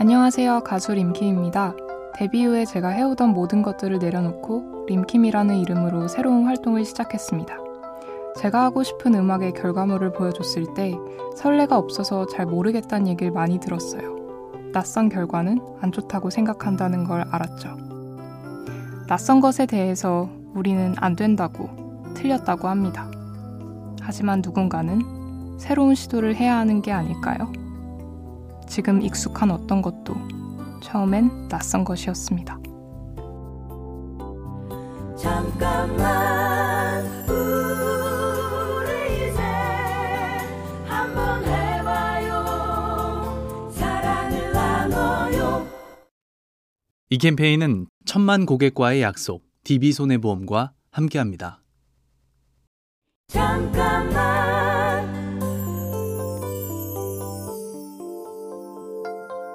안녕하세요. 가수 림킴입니다. 데뷔 후에 제가 해오던 모든 것들을 내려놓고 림킴이라는 이름으로 새로운 활동을 시작했습니다. 제가 하고 싶은 음악의 결과물을 보여줬을 때 설레가 없어서 잘 모르겠다는 얘기를 많이 들었어요. 낯선 결과는 안 좋다고 생각한다는 걸 알았죠. 낯선 것에 대해서 우리는 안 된다고, 틀렸다고 합니다. 하지만 누군가는 새로운 시도를 해야 하는 게 아닐까요? 지금 익숙한 어떤 것도 처음엔 낯선 것이었습니다. 잠깐만 우리 이제 한번 해봐요 사랑을 나눠요 이 캠페인은 천만 고객과의 약속 DB손해보험과 함께합니다. 잠깐만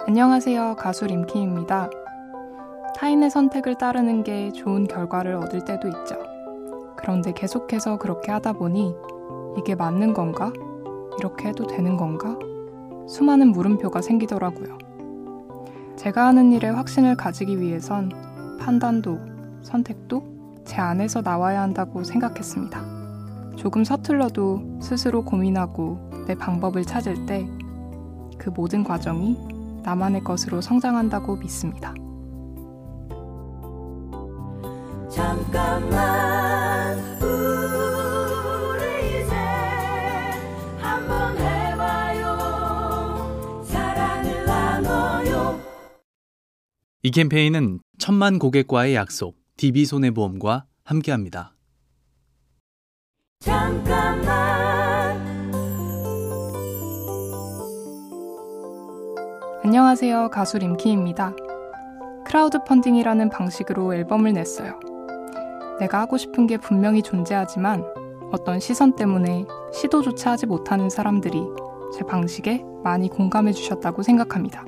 안녕하세요. 가수 림키입니다. 타인의 선택을 따르는 게 좋은 결과를 얻을 때도 있죠. 그런데 계속해서 그렇게 하다 보니 이게 맞는 건가? 이렇게 해도 되는 건가? 수많은 물음표가 생기더라고요. 제가 하는 일에 확신을 가지기 위해선 판단도, 선택도 제 안에서 나와야 한다고 생각했습니다. 조금 서툴러도 스스로 고민하고 내 방법을 찾을 때 그 모든 과정이 나만의 것으로 성장한다고 믿습니다. 잠깐만 우리 이제 한번 해봐요 사랑을 나눠요 이 캠페인은 천만 고객과의 약속 DB손해보험과 함께합니다. 잠깐만 안녕하세요. 가수 림킴입니다. 크라우드 펀딩이라는 방식으로 앨범을 냈어요. 내가 하고 싶은 게 분명히 존재하지만 어떤 시선 때문에 시도조차 하지 못하는 사람들이 제 방식에 많이 공감해 주셨다고 생각합니다.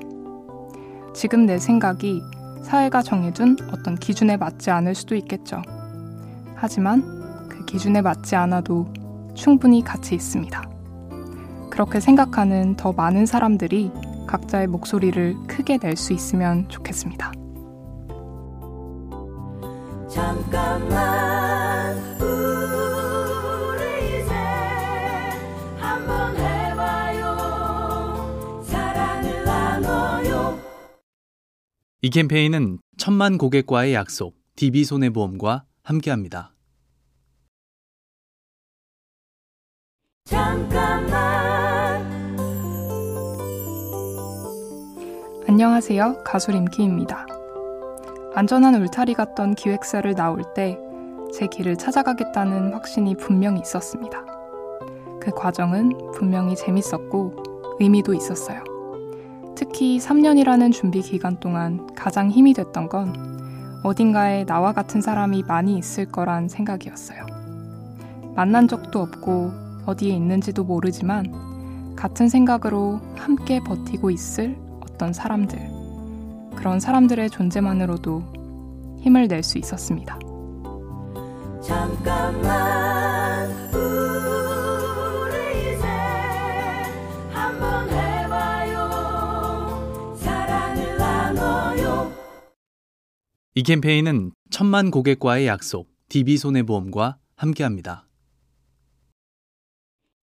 지금 내 생각이 사회가 정해둔 어떤 기준에 맞지 않을 수도 있겠죠. 하지만 기준에 맞지 않아도 충분히 가치 있습니다. 그렇게 생각하는 더 많은 사람들이 각자의 목소리를 크게 낼 수 있으면 좋겠습니다. 잠깐만 우리 이제 한번 해봐요 사랑을 나눠요 이 캠페인은 천만 고객과의 약속 DB손해보험과 함께합니다. 잠깐 안녕하세요. 가수 림키입니다. 안전한 울타리 같던 기획사를 나올 때 제 길을 찾아가겠다는 확신이 분명히 있었습니다. 그 과정은 분명히 재밌었고 의미도 있었어요. 특히 3년이라는 준비 기간 동안 가장 힘이 됐던 건 어딘가에 나와 같은 사람이 많이 있을 거란 생각이었어요. 만난 적도 없고 어디에 있는지도 모르지만 같은 생각으로 함께 버티고 있을 어떤 사람들. 그런 사람들의 존재만으로도 힘을 낼 수 있었습니다. 잠깐만 우리 이제 한번 해봐요 사랑을 나눠요 이 캠페인은 천만 고객과의 약속 DB손해보험과 함께합니다.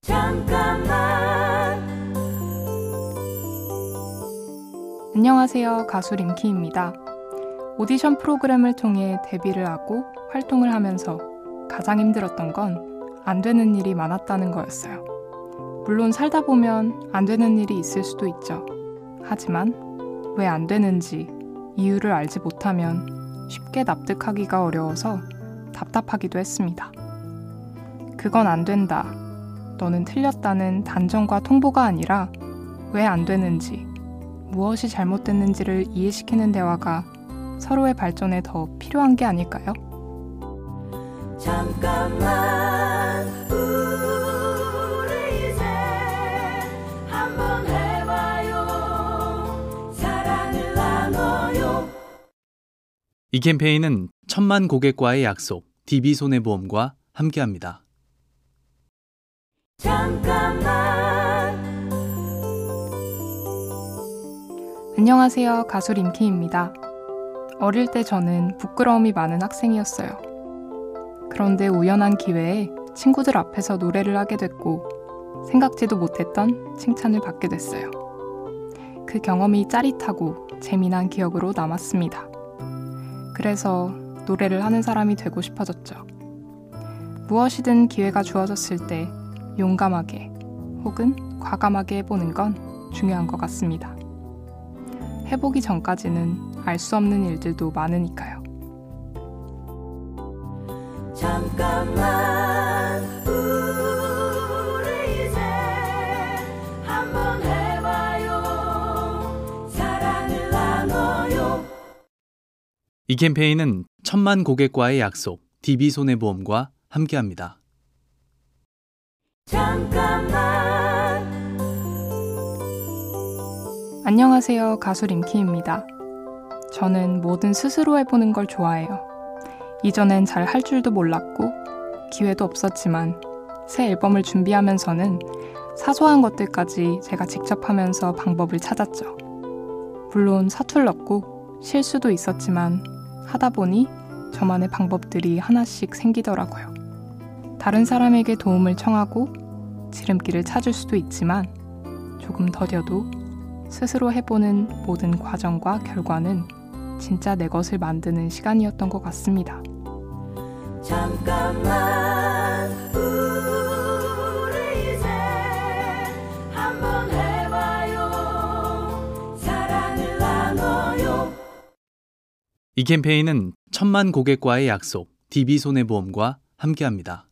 잠깐만 안녕하세요. 가수 림키입니다. 오디션 프로그램을 통해 데뷔를 하고 활동을 하면서 가장 힘들었던 건 안 되는 일이 많았다는 거였어요. 물론 살다 보면 안 되는 일이 있을 수도 있죠. 하지만 왜 안 되는지 이유를 알지 못하면 쉽게 납득하기가 어려워서 답답하기도 했습니다. 그건 안 된다. 너는 틀렸다는 단정과 통보가 아니라 왜 안 되는지, 무엇이 잘못됐는지를 이해시키는 대화가 서로의 발전에 더 필요한 게 아닐까요? 잠깐만 우리 이제 한번 해봐요 사랑을 나눠요 이 캠페인은 천만 고객과의 약속 DB손해보험과 함께합니다. 잠깐만 안녕하세요. 가수 림키입니다. 어릴 때 저는 부끄러움이 많은 학생이었어요. 그런데 우연한 기회에 친구들 앞에서 노래를 하게 됐고 생각지도 못했던 칭찬을 받게 됐어요. 그 경험이 짜릿하고 재미난 기억으로 남았습니다. 그래서 노래를 하는 사람이 되고 싶어졌죠. 무엇이든 기회가 주어졌을 때 용감하게 혹은 과감하게 해보는 건 중요한 것 같습니다. 해보기 전까지는 알 수 없는 일들도 많으니까요. 잠깐만 우리 이제 한번 해봐요 사랑을 나눠요 이 캠페인은 천만 고객과의 약속 DB손해보험과 함께합니다. 잠깐만 안녕하세요. 가수 림키입니다. 저는 뭐든 스스로 해보는 걸 좋아해요. 이전엔 잘 할 줄도 몰랐고, 기회도 없었지만, 새 앨범을 준비하면서는 사소한 것들까지 제가 직접 하면서 방법을 찾았죠. 물론 서툴렀고, 실수도 있었지만, 하다 보니 저만의 방법들이 하나씩 생기더라고요. 다른 사람에게 도움을 청하고, 지름길을 찾을 수도 있지만, 조금 더뎌도 스스로 해보는 모든 과정과 결과는 진짜 내 것을 만드는 시간이었던 것 같습니다. 잠깐만 우리 이제 한번 해봐요 사랑을 나눠요 이 캠페인은 천만 고객과의 약속 DB손해보험과 함께합니다.